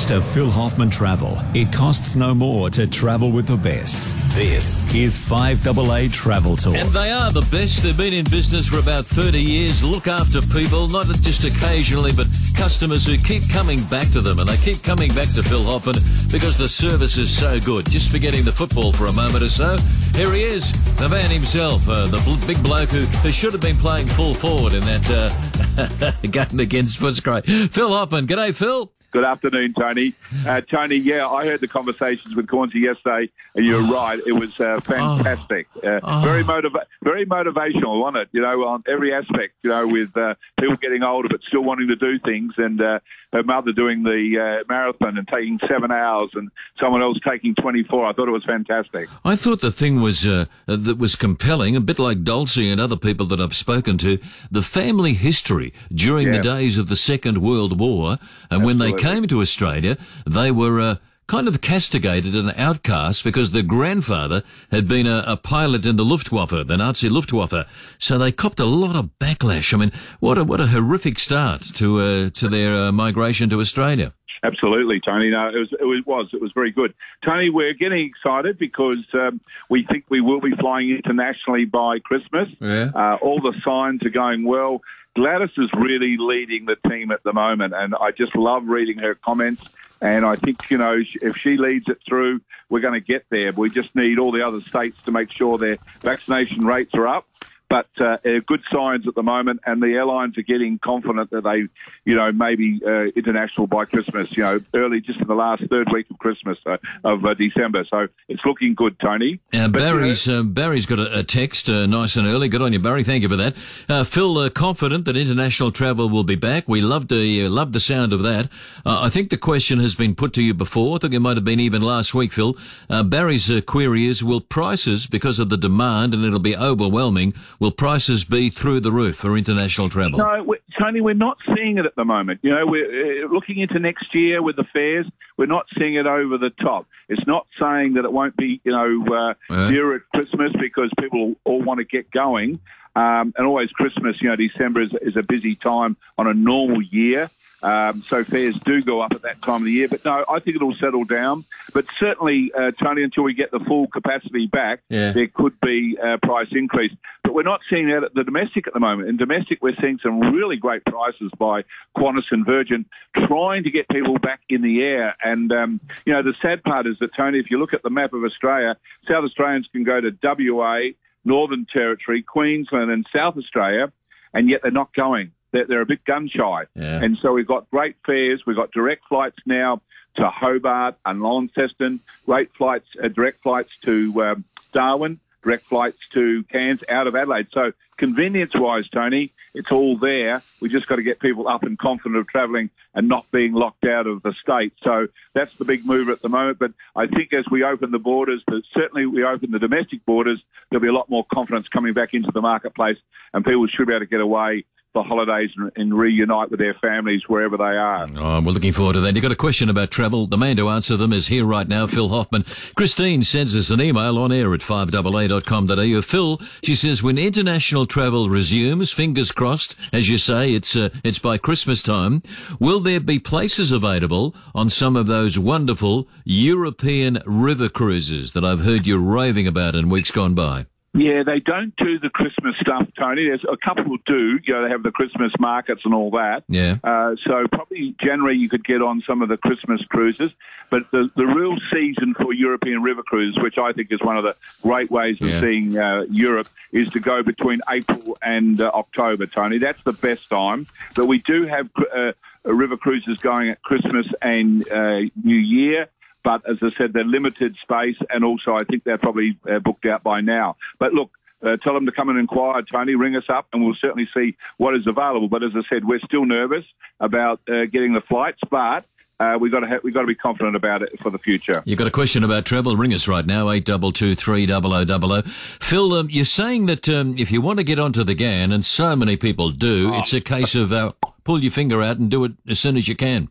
Thanks to Phil Hoffman Travel, it costs no more to travel with the best. This is 5AA Travel Tour. And they are the best. They've been in business for about 30 years, look after people, not just occasionally, but customers who keep coming back to them. And they keep coming back to Phil Hoffman because the service is so good. Just forgetting the football for a moment or so, here he is, the man himself, uh, the bl- big bloke who, who should have been playing full forward in that uh, game against Footscray. Phil Hoffman. G'day, Phil. Good afternoon, Tony. Uh, Tony, yeah, I heard the conversations with Cornsey yesterday, and you're Oh. right. It was uh, fantastic. Uh, Very motiva- very motivational, wasn't it? You know, on every aspect. You know, with uh, people getting older but still wanting to do things, and uh, her mother doing the uh, marathon and taking seven hours, and someone else taking 24. I thought it was fantastic. I thought the thing was uh, that was compelling, a bit like Dulcie and other people that I've spoken to, the family history during the days of the Second World War, and when they Absolutely. Came to Australia, they were. Uh, Kind of castigated and outcast because their grandfather had been a, a pilot in the Luftwaffe, the Nazi Luftwaffe. So they copped a lot of backlash. I mean, what a what a horrific start to uh, to their uh, migration to Australia. Absolutely, Tony. No, it was, it was, it was very good. Tony, we're getting excited because um, we think we will be flying internationally by Christmas. Yeah. Uh, all the signs are going well. Gladys is really leading the team at the moment, and I just love reading her comments. And I think, you know, if she leads it through, we're going to get there. We just need all the other states to make sure their vaccination rates are up. But uh, good signs at the moment, and the airlines are getting confident that they, you know, maybe uh, international by Christmas. You know, early, just in the last third week of Christmas uh, of uh, December. So it's looking good, Tony. Uh, But, you know, Barry's uh, Barry's got a, a text uh, nice and early. Good on you, Barry. Thank you for that. Uh, Phil, uh, confident that international travel will be back. We love the uh, love the sound of that. Uh, I think the question has been put to you before. I think it might have been even last week, Phil. Uh, Barry's uh, query is: Will prices, because of the demand, and it'll be overwhelming, will prices be through the roof for international travel? No, we Tony, we're not seeing it at the moment. You know, we're uh, looking into next year with the fares. We're not seeing it over the top. It's not saying that it won't be, you know, uh, dear at Christmas because people all want to get going. Um, and always Christmas, you know, December is, is a busy time on a normal year. Um, so fares do go up at that time of the year. But no, I think it'll settle down. But certainly, uh, Tony, until we get the full capacity back, Yeah. there could be a price increase. But we're not seeing that at the domestic at the moment. In domestic, we're seeing some really great prices by Qantas and Virgin trying to get people back in the air. And, um, you know, the sad part is that, Tony, if you look at the map of Australia, South Australians can go to WA, Northern Territory, Queensland, and South Australia, and yet they're not going. They're, they're a bit gun shy. Yeah. And so we've got great fares. We've got direct flights now to Hobart and Launceston, great flights, uh, direct flights to um, Darwin, direct flights to Cairns out of Adelaide. So convenience wise, Tony, it's all there. We just got to get people up and confident of travelling and not being locked out of the state. So that's the big move at the moment. But I think as we open the borders, certainly we open the domestic borders, there'll be a lot more confidence coming back into the marketplace and people should be able to get away for holidays and, and reunite with their families wherever they are. Oh, we're looking forward to that. You've got a question about travel. The man to answer them is here right now, Phil Hoffman. Christine sends us an email on air at 5AA.com.au. Phil, she says, when international travel resumes, fingers crossed, as you say, it's, uh, it's by Christmas time, will there be places available on some of those wonderful European river cruises that I've heard you raving about in weeks gone by? Yeah, they don't do the Christmas stuff, Tony. There's a couple do. You know, they have the Christmas markets and all that. Yeah. Uh, so probably January you could get on some of the Christmas cruises, but the the real season for European river cruises, which I think is one of the great ways of Yeah. seeing uh, Europe, is to go between April and uh, October, Tony. That's the best time. But we do have uh, river cruises going at Christmas and uh, New Year. But as I said, they're limited space, and also I think they're probably uh, booked out by now. But look, uh, tell them to come and inquire, Tony. Ring us up, and we'll certainly see what is available. But as I said, we're still nervous about uh, getting the flights, but uh, we've got to ha- we've got to be confident about it for the future. You've got a question about travel? Ring us right now, eight double two three double o double o. Phil, um, you're saying that um, if you want to get onto the Ghan, and so many people do, it's a case of uh, pull your finger out and do it as soon as you can.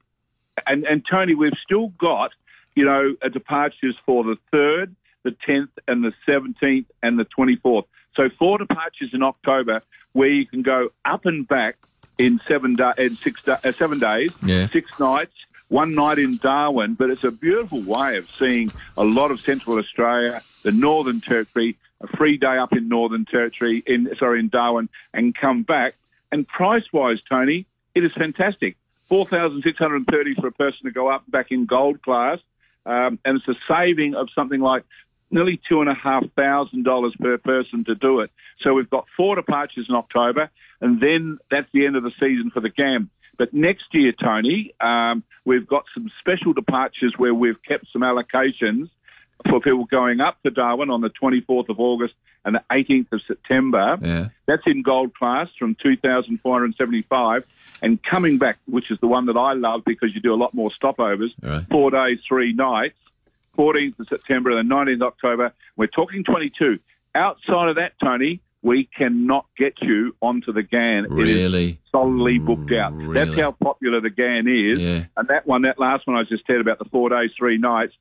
And and Tony, we've still got you know uh, departures for the third, the tenth, and the seventeenth, and the twenty fourth. So four departures in October, where you can go up and back in seven da- in six da- uh, seven days, Yeah. six nights one night in Darwin, but it's a beautiful way of seeing a lot of Central Australia, the Northern Territory, a free day up in Northern Territory, in sorry, in Darwin, and come back. And price-wise, Tony, it is fantastic. Four thousand six hundred and thirty for a person to go up and back in gold class, um, and it's a saving of something like nearly two and a half thousand dollars per person to do it. So we've got four departures in October, and then that's the end of the season for the Ghan. But next year, Tony, um, we've got some special departures where we've kept some allocations for people going up to Darwin on the 24th of August and the 18th of September. Yeah. That's in gold class from 2,475. And coming back, which is the one that I love because you do a lot more stopovers, Right. four days, three nights, 14th of September and the 19th of October. We're talking 22. Outside of that, Tony, we cannot get you onto the Ghan. It is Really? solidly booked out. That's how popular the Ghan is. Yeah. And that one, that last one I just said about the four days, three nights,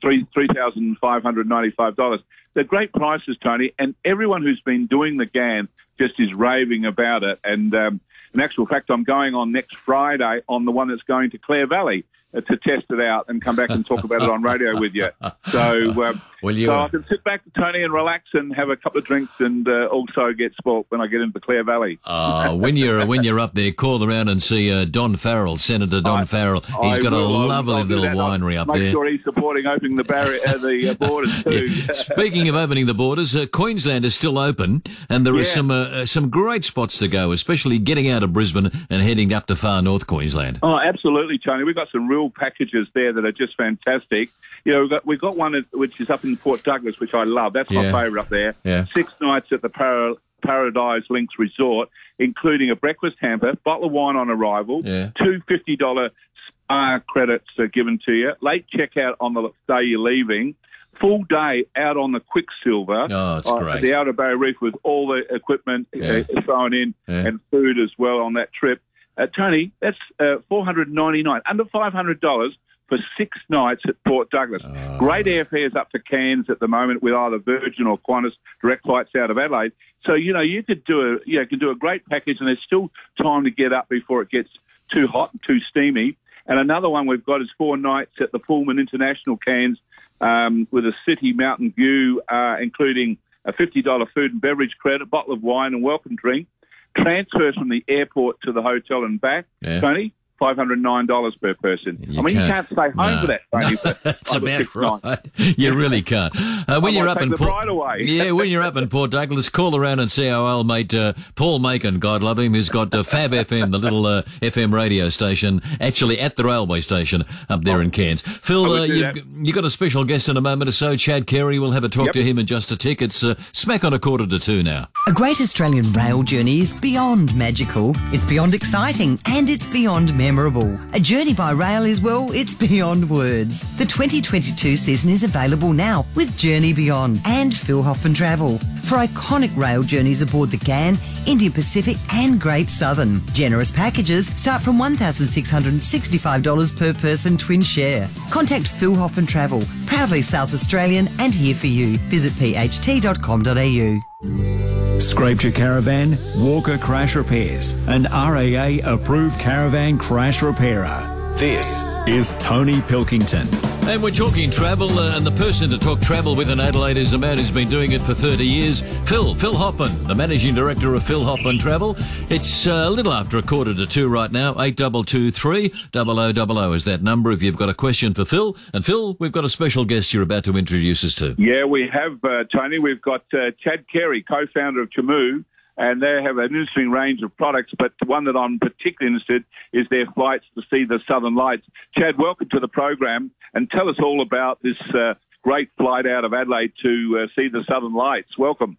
three three thousand five hundred ninety five dollars. They're great prices, Tony, and everyone who's been doing the Ghan just is raving about it. And um, in actual fact, I'm going on next Friday on the one that's going to Clare Valley to test it out and come back and talk about it on radio with you. So, um, Well, you so I can sit back, Tony, and relax and have a couple of drinks and uh, also get sport when I get into Clare Valley. Uh, when you're when you're up there, call around and see uh, Don Farrell, Senator Don I- Farrell. He's I got a will. I'll- lovely I'll little winery up make there. sure he's supporting opening the barrier, uh, the uh, borders too. Speaking of opening the borders, uh, Queensland is still open, and there are some some great spots to go, especially getting out of Brisbane and heading up to far north Queensland. Oh, absolutely, Tony. We've got some real packages there that are just fantastic. You know, we've got we've got one which is up in Port Douglas, which I love. That's Yeah. my favourite up there. Yeah. Six nights at the Para- Paradise Links Resort, including a breakfast hamper, bottle of wine on arrival, Yeah. two fifty dollar spa credits are given to you, late checkout on the day you're leaving. Full day out on the Quicksilver Oh, it's uh, great. the Outer Bay Reef with all the equipment Yeah. uh, thrown in Yeah. and food as well on that trip. Uh, Tony, that's uh, four hundred ninety nine, under five hundred dollars for six nights at Port Douglas. Oh. Great airfares up to Cairns at the moment with either Virgin or Qantas direct flights out of Adelaide. So you know you could do a you know, can do a great package, and there's still time to get up before it gets too hot and too steamy. And another one we've got is four nights at the Pullman International Cairns um, with a city mountain view, uh, including a $50 food and beverage credit, bottle of wine and welcome drink, transfers from the airport to the hotel and back. Yeah. Tony, $509 per person. You I mean, you can't- can't stay home No. for that, Tony. for That's five about six nights. right. You really can't. Uh, when I you're up in Port, yeah, when you're up in Port Douglas, call around and see our old mate uh, Paul Macon, God love him, who's got uh, Fab FM, the little uh, FM radio station, actually at the railway station up there in Cairns. Phil, uh, you've, you've got a special guest in a moment or so, Chad Carey. We'll have a talk Yep. to him in just a tick. It's uh, smack on a quarter to two now. A great Australian rail journey is beyond magical. It's beyond exciting and it's beyond memorable. A journey by rail is, well, it's beyond words. The 2022 season is available now with Journey Beyond and Phil Hoffman Travel for iconic rail journeys aboard the Ghan, Indian Pacific and Great Southern. Generous packages start from $1,665 per person twin share. Contact Phil Hoffman Travel, proudly South Australian and here for you. Visit pht.com.au. Scraped your caravan? Walker Crash Repairs, an RAA approved caravan crash repairer. This is Tony Pilkington. And we're talking travel, uh, and the person to talk travel with in Adelaide is a man who's been doing it for 30 years, Phil, Phil Hoffman, the managing director of Phil Hoffman Travel. It's uh, a little after a quarter to two right now, 8223 0000 is that number if you've got a question for Phil. And Phil, we've got a special guest you're about to introduce us to. Yeah, we have, uh, Tony. We've got uh, Chad Carey, co-founder of Chimu, and they have an interesting range of products, but one that I'm particularly interested is their flights to see the Southern Lights. Chad, welcome to the program, and tell us all about this uh, great flight out of Adelaide to uh, see the Southern Lights. Welcome.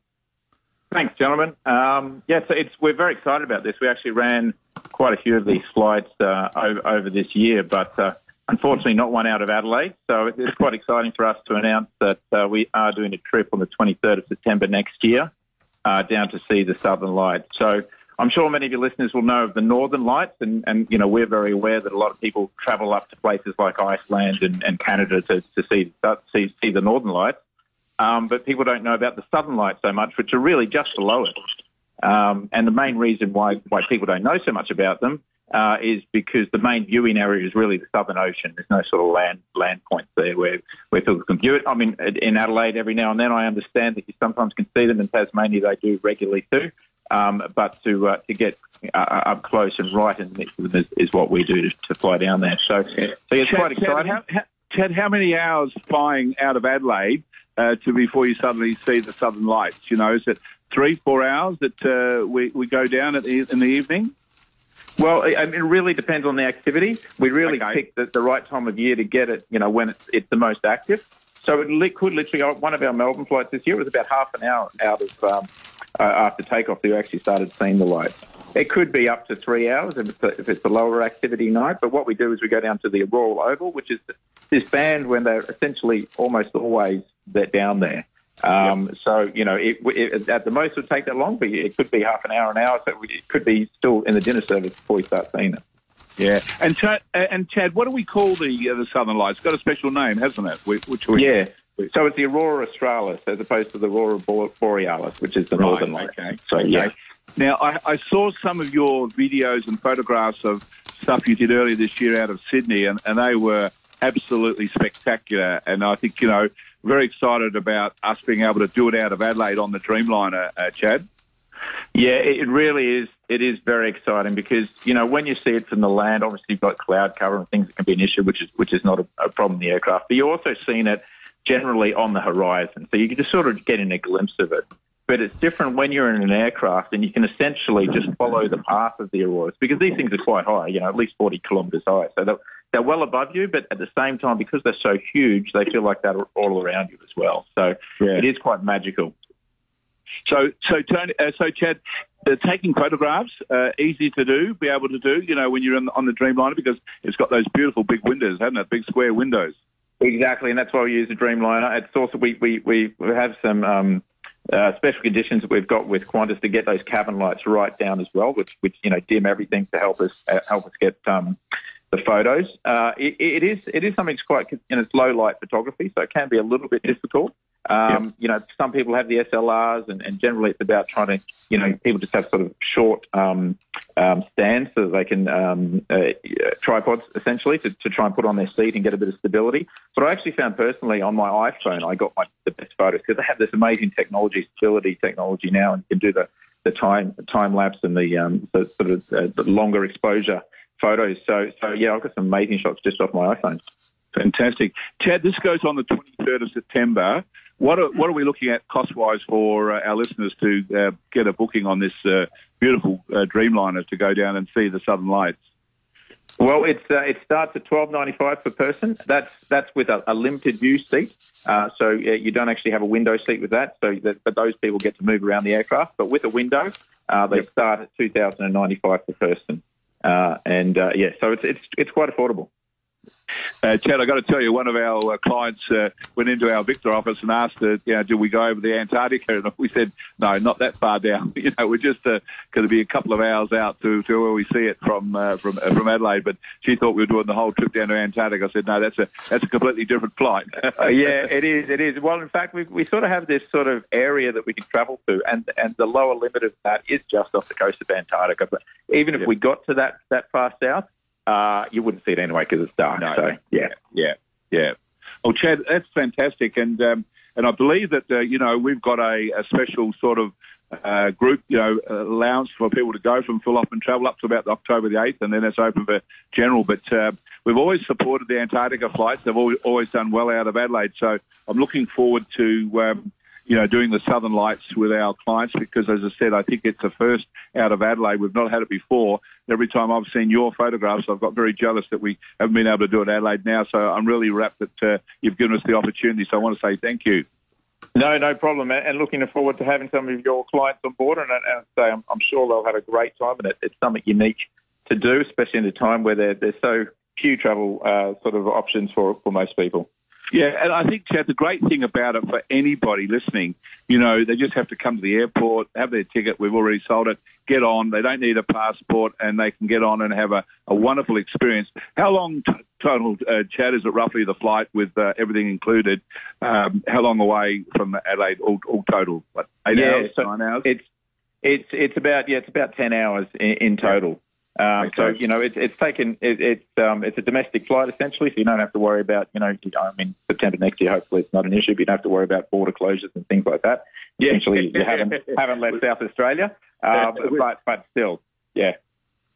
Thanks, gentlemen. Um, yeah, so it's, we're very excited about this. We actually ran quite a few of these flights uh, over, over this year, but uh, unfortunately not one out of Adelaide. So it's quite exciting for us to announce that uh, we are doing a trip on the 23rd of September next year uh, down to see the Southern Lights. So I'm sure many of your listeners will know of the Northern Lights, and, and you know we're very aware that a lot of people travel up to places like Iceland and, and Canada to, to see, see see the Northern Lights. Um, but people don't know about the Southern Lights so much, which are really just below it. Um, and the main reason why why people don't know so much about them uh, is because the main viewing area is really the Southern Ocean. There's no sort of land land points there where, where people can view it. I mean, in Adelaide, every now and then, I understand that you sometimes can see them. In Tasmania, they do regularly too. Um, but to uh, to get uh, up close and right in the midst of them is, is what we do to, to, fly down there. So, so yeah, it's quite exciting. Chad how, Chad, how many hours flying out of Adelaide uh, to before you suddenly see the Southern Lights? You know, is it three, four hours that uh, we, we go down at the, in the evening? Well, it really depends on the activity. We really okay. pick the, the, right time of year to get it, you know, when it's, it's the most active. So it could literally, one of our Melbourne flights this year was about half an hour out of um, uh, after takeoff that we actually started seeing the lights. It could be up to three hours if it's, a, if it's a lower activity night. But what we do is we go down to the auroral oval, which is this band when they're essentially almost always they're down there. Um, yep. So, you know, it, it, at the most it would take that long, but it could be half an hour, an hour. So it could be still in the dinner service before we start seeing it. Yeah, and Chad, and Chad, what do we call the uh, the Southern Lights? It's got a special name, hasn't it? Which we, yeah, so it's the Aurora Australis as opposed to the Aurora Borealis, which is the right, northern light. Okay. So okay. yeah. Now I, I, saw some of your videos and photographs of stuff you did earlier this year out of Sydney, and, and they were absolutely spectacular. And I think you know very excited about us being able to do it out of Adelaide on the Dreamliner, uh, Chad. Yeah, it really is. It is very exciting because you know when you see it from the land, obviously you've got cloud cover and things that can be an issue, which is which is not a, a problem in the aircraft. But you're also seeing it generally on the horizon, so you can just sort of get in a glimpse of it. But it's different when you're in an aircraft and you can essentially just follow the path of the auroras because these things are quite high, you know, at least 40 kilometres high. So they're, well above you, but at the same time, because they're so huge, they feel like they're all around you as well. So yeah. it is quite magical. So, so Tony, uh, so Chad, uh, taking photographs, uh, easy to do, be able to do, you know, when you're the, on the Dreamliner because it's got those beautiful big windows, hasn't it? Big square windows. Exactly, and that's why we use the Dreamliner. It's also we we we have some um, uh, special conditions that we've got with Qantas to get those cabin lights right down as well, which which you know dim everything to help us uh, help us get um, the photos. Uh, it, it is it is something that's quite and it's low light photography, so it can be a little bit difficult. Um. You know, some people have the SLRs, and, and, generally it's about trying to, you know, people just have sort of short um, um, stands so that they can um, uh, tripods essentially to, to, try and put on their seat and get a bit of stability. But I actually found personally on my iPhone, I got my, the best photos because they have this amazing technology, stability technology now, and you can do the the time time lapse and the, um, the sort of uh, the longer exposure photos. So, so yeah, I've got some amazing shots just off my iPhone. Fantastic. Chad, this goes on the 23rd of September. What are, what are we looking at cost wise for uh, our listeners to uh, get a booking on this uh, beautiful uh, Dreamliner to go down and see the Southern Lights? Well, it's uh, it starts at twelve ninety five per person. That's that's with a, a limited view seat, uh, so you don't actually have a window seat with that. So that, but those people get to move around the aircraft. But with a window, they yep. start at two thousand and ninety five per person. Uh, and uh, yeah, so it's, it's it's quite affordable. Uh, Chad, I've got to tell you, one of our uh, clients uh, went into our Victor office and asked, uh, you know, do we go over the Antarctica? And we said, no, not that far down. You know, we're just uh, going to be a couple of hours out to, to where we see it from uh, from uh, from Adelaide. But she thought we were doing the whole trip down to Antarctica. I said, no, that's a that's a completely different flight. yeah, it is. It is. Well, in fact, we we sort of have this sort of area that we can travel to, and and the lower limit of that is just off the coast of Antarctica. But even if we got to that that far south, uh, you wouldn't see it anyway because it's dark. No, so yeah, yeah, yeah. Well, Chad, that's fantastic, and um, and I believe that uh, you know we've got a, a special sort of uh, group, you know, allowance for people to go from Phillip and travel up to about October the eighth, and then it's open for general. But uh, we've always supported the Antarctica flights; they've always, always done well out of Adelaide. So I'm looking forward to um, you know, doing the Southern Lights with our clients because, as I said, I think it's the first out of Adelaide. We've not had it before. Every time I've seen your photographs, I've got very jealous that we haven't been able to do it in Adelaide now. So I'm really rapt that uh, you've given us the opportunity. So I want to say thank you. No, no problem. And looking forward to having some of your clients on board. And, and say, I'm, I'm, sure they'll have a great time. And it, it's something unique to do, especially in a time where there, there's so few travel uh, sort of options for, for most people. Yeah, and I think, Chad, the great thing about it for anybody listening, you know, they just have to come to the airport, have their ticket, we've already sold it, get on. They don't need a passport, and they can get on and have a, a wonderful experience. How long t- total, uh, Chad, is it roughly the flight with uh, everything included? Um, how long away from Adelaide all, all total? What, eight yeah, hours, so nine hours? It's, it's, it's about, yeah, it's about 10 hours in, in total. Um, So you know, it's it's taken it, it's um, it's a domestic flight essentially, so you don't have to worry about you know. I mean, September next year, hopefully it's not an issue, but you don't have to worry about border closures and things like that. Yeah. Essentially, you haven't haven't left South Australia, um, but but still, yeah.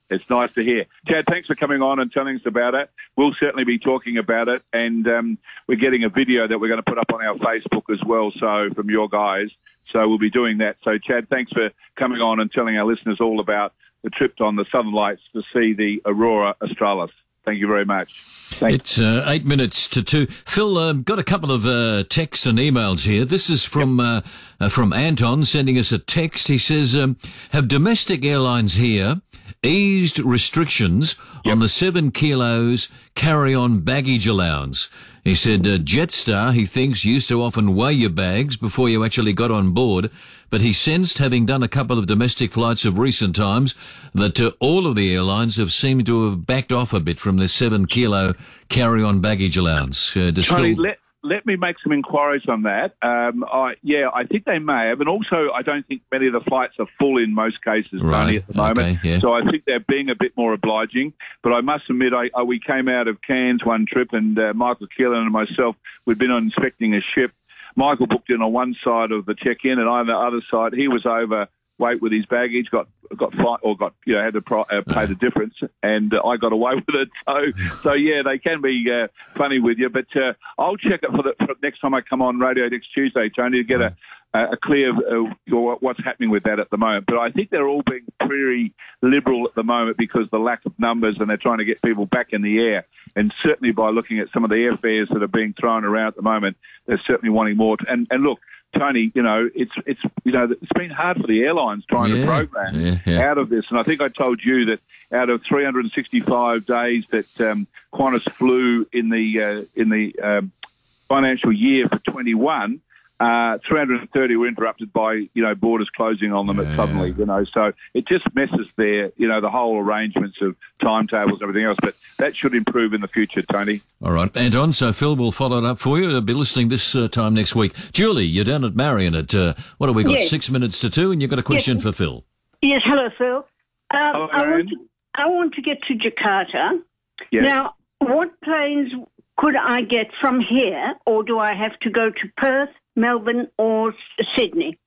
It's nice to hear. Chad, thanks for coming on and telling us about it. We'll certainly be talking about it, and um, we're getting a video that we're going to put up on our Facebook as well. So from your guys, so we'll be doing that. So Chad, thanks for coming on and telling our listeners all about the trip on the Southern Lights to see the Aurora Australis. Thank you very much. Thanks. It's uh, eight minutes to two. Phil, um, got a couple of uh, texts and emails here. This is from uh, uh, from Anton sending us a text. He says, um, "Have domestic airlines here eased restrictions on the seven kilos carry-on baggage allowance?" He said, uh, Jetstar, he thinks, used to often weigh your bags before you actually got on board, but he sensed, having done a couple of domestic flights of recent times, that uh, all of the airlines have seemed to have backed off a bit from their seven kilo carry-on baggage allowance. Uh, Tony, Phil- let, let me make some inquiries on that. Um, I, yeah, I think they may have, and also I don't think many of the flights are full in most cases, Right, Tony, at the moment. okay, yeah. So I think they're being a bit more obliging. But I must admit, I, I, we came out of Cairns one trip, and uh, Michael Keelan and myself, we'd been on inspecting a ship. Michael booked in on one side of the check-in, and I on the other side. He was over weight with his baggage, got got fi- or got you know had to pro- uh, pay the difference, and uh, I got away with it. So so yeah, they can be uh, funny with you, but uh, I'll check it for the for next time I come on radio next Tuesday, Tony, to get a a clear uh, what's happening with that at the moment. But I think they're all being pretty liberal at the moment because the lack of numbers, and they're trying to get people back in the air. And certainly by looking at some of the airfares that are being thrown around at the moment, they're certainly wanting more. To, and and look. Tony, you know, it's it's you know it's been hard for the airlines trying Yeah, to program yeah, yeah. out of this, and I think I told you that out of 365 days that um, Qantas flew in the uh, in the um, financial year for 21, uh, 330 were interrupted by you know borders closing on them Yeah. suddenly. You know, so it just messes their you know the whole arrangements of timetables and everything else. But that should improve in the future, Tony. All right, Anton. So Phil will follow it up for you. I'll be listening this uh, time next week. Julie, you're down at Marion at uh, what have we got? Yes. Six minutes to two, and you've got a question for Phil. Yes, hello, Phil. Um, Hello, I, want to, I want to get to Jakarta. Yes. Now, what planes could I get from here, or do I have to go to Perth, Melbourne, or Sydney?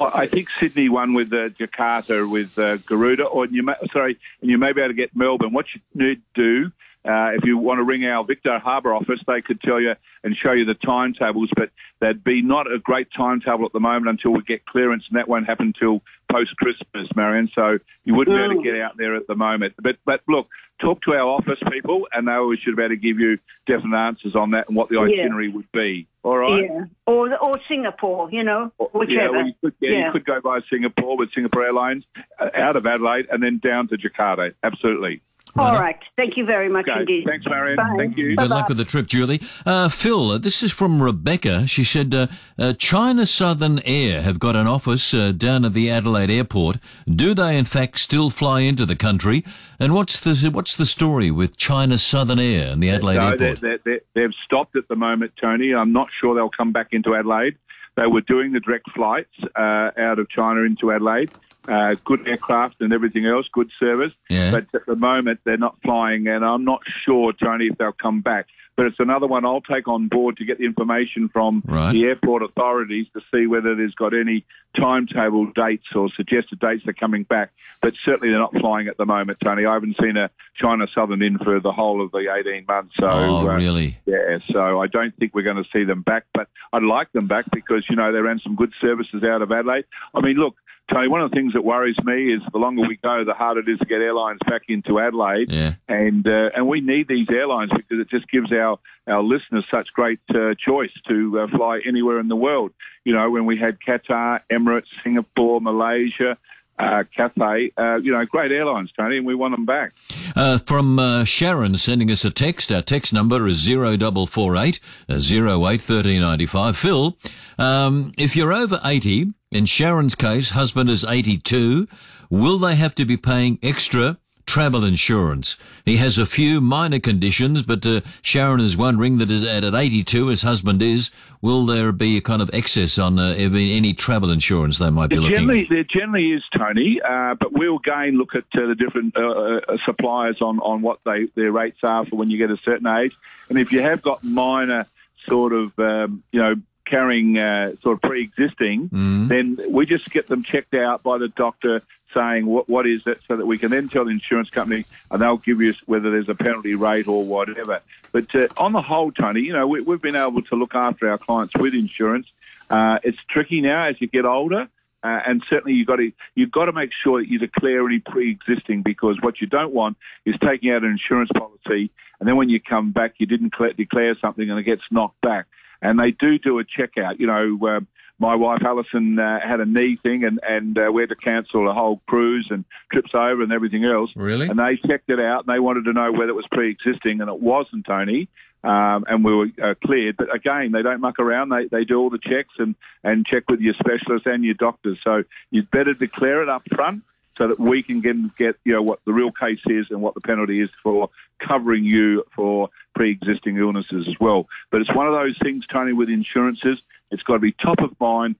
I think Sydney won with uh, Jakarta with uh, Garuda, or you may, sorry, and you may be able to get Melbourne. What you need to do, uh, if you want to ring our Victor Harbour office, they could tell you and show you the timetables, but there'd be not a great timetable at the moment until we get clearance, and that won't happen until post Christmas, Marion. So you wouldn't be able to Mm. get out there at the moment. But but look, talk to our office people, and they always should be able to give you definite answers on that and what the Yeah. itinerary would be. All right. Yeah, or or Singapore, you know, Yeah, whichever. well, you could, yeah, Yeah. you could go by Singapore with Singapore Airlines uh, out of Adelaide and then down to Jakarta. Absolutely. All right. Thank you very much Okay. indeed. Thanks, Marion. Bye. Thank you. Good luck with the trip, Julie. Uh, Phil, uh, this is from Rebecca. She said, uh, uh, China Southern Air have got an office uh, down at the Adelaide airport. Do they, in fact, still fly into the country? And what's the what's the story with China Southern Air and the Adelaide No, they're, airport? they're, they're, they've stopped at the moment, Tony. I'm not sure they'll come back into Adelaide. They were doing the direct flights uh, out of China into Adelaide. Uh, good aircraft and everything else, good service. Yeah. But at the moment, they're not flying, and I'm not sure, Tony, if they'll come back. But it's another one I'll take on board to get the information from Right. the airport authorities to see whether there's got any timetable dates or suggested dates they're coming back. But certainly they're not flying at the moment, Tony. I haven't seen a China Southern in for the whole of the 18 months. So, oh, uh, really? yeah, so I don't think we're going to see them back, but I'd like them back because, you know, they ran some good services out of Adelaide. I mean, look, Tony, one of the things that worries me is the longer we go, the harder it is to get airlines back into Adelaide. Yeah. And uh, and we need these airlines because it just gives our, our listeners such great uh, choice to uh, fly anywhere in the world. You know, when we had Qatar, Emirates, Singapore, Malaysia, uh, Cathay, uh, you know, great airlines, Tony, and we want them back. Uh, from uh, Sharon sending us a text. Our text number is 0448 uh, 08 1395. Phil, um, if you're over 80, in Sharon's case, husband is 82, will they have to be paying extra travel insurance. He has a few minor conditions, but uh, Sharon is wondering that is, at 82, his husband is, will there be a kind of excess on uh, any travel insurance they might be there looking generally, at? There generally is, Tony, uh, but we'll again look at uh, the different uh, uh, suppliers on, on what they, their rates are for when you get a certain age. And if you have got minor sort of, um, you know, carrying uh, sort of pre-existing, Mm. then we just get them checked out by the doctor saying what what is it so that we can then tell the insurance company and they'll give you whether there's a penalty rate or whatever. But uh, on the whole, Tony, you know, we, we've been able to look after our clients with insurance. Uh, it's tricky now as you get older. Uh, and certainly you've got to you've got to make sure that you declare any pre-existing because what you don't want is taking out an insurance policy and then when you come back you didn't cl- declare something and it gets knocked back. And they do do a checkout. You know, uh, my wife Alison uh, had a knee thing and and uh, we had to cancel a whole cruise and trips over and everything else. Really? And they checked it out and they wanted to know whether it was pre-existing and it wasn't, Tony. Um, and we were uh, cleared. But again, they don't muck around. They they do all the checks and and check with your specialists and your doctors. So you'd better declare it up front so that we can get get you know what the real case is and what the penalty is for covering you for pre-existing illnesses as well. But it's one of those things, Tony, with insurances. It's got to be top of mind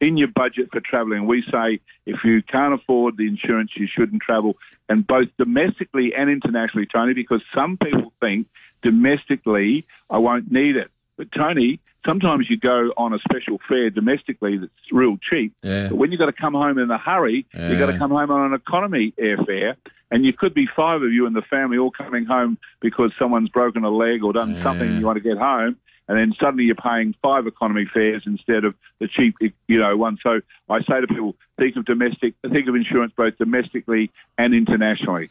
in your budget for travelling. We say if you can't afford the insurance, you shouldn't travel, and both domestically and internationally, Tony, because some people think domestically I won't need it. But Tony, sometimes you go on a special fare domestically that's real cheap. Yeah. But when you've got to come home in a hurry, you've got to come home on an economy airfare. And you could be five of you in the family all coming home because someone's broken a leg or done something and you want to get home. And then suddenly you're paying five economy fares instead of the cheap, you know, one. So I say to people, think of domestic, think of insurance both domestically and internationally.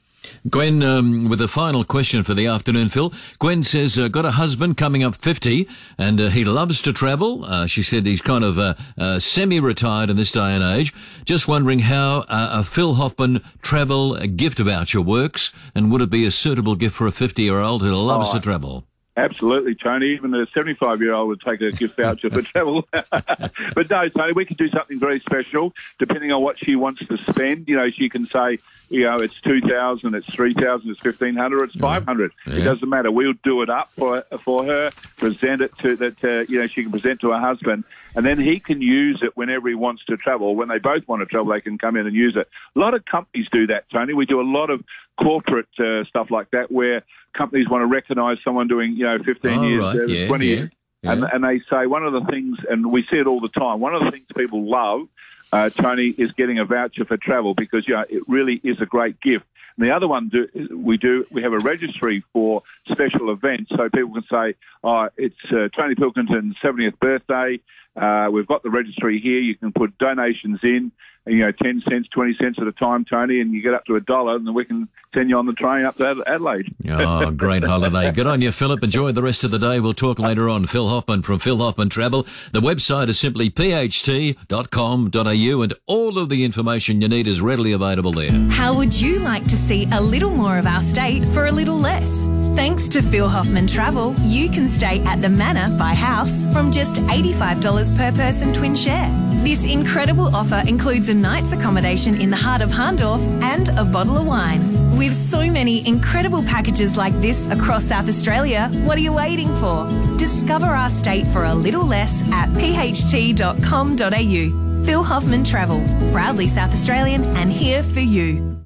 Gwen, um, with a final question for the afternoon, Phil. Gwen says, uh, got a husband coming up 50 and uh, he loves to travel. Uh, she said he's kind of uh, uh, semi-retired in this day and age. Just wondering how uh, a Phil Hoffman travel gift voucher works and would it be a suitable gift for a 50-year-old who loves Oh, to travel? Absolutely, Tony. Even a 75 year old would take a gift voucher for travel. but no, Tony, we could do something very special depending on what she wants to spend. You know, she can say, you know, it's 2,000, it's 3,000, it's 1,500, it's 500. It Yeah. doesn't matter. We'll do it up for, for her, present it to that, uh, you know, she can present to her husband, and then he can use it whenever he wants to travel. When they both want to travel, they can come in and use it. A lot of companies do that, Tony. We do a lot of corporate uh, stuff like that where companies want to recognise someone doing, you know, 15 Oh, years, right. uh, Yeah, 20 yeah, years. yeah. And, and they say one of the things, and we see it all the time, one of the things people love, uh, Tony, is getting a voucher for travel because, you know, it really is a great gift. And the other one do, we do, we have a registry for special events so people can say, oh, it's uh, Tony Pilkington's 70th birthday. Uh, we've got the registry here. You can put donations in, you know, 10 cents, 20 cents at a time, Tony, and you get up to a dollar and then we can send you on the train up to Ad- Adelaide. Oh, great holiday. Good on you, Philip. Enjoy the rest of the day. We'll talk later on. Phil Hoffman from Phil Hoffman Travel. The website is simply pht.com.au and all of the information you need is readily available there. How would you like to see a little more of our state for a little less? Thanks to Phil Hoffman Travel, you can stay at the Manor by house from just $85 per person twin share. This incredible offer includes a night's accommodation in the heart of Hahndorf and a bottle of wine. With so many incredible packages like this across South Australia, what are you waiting for? Discover our state for a little less at pht.com.au. Phil Hoffman Travel, proudly South Australian and here for you.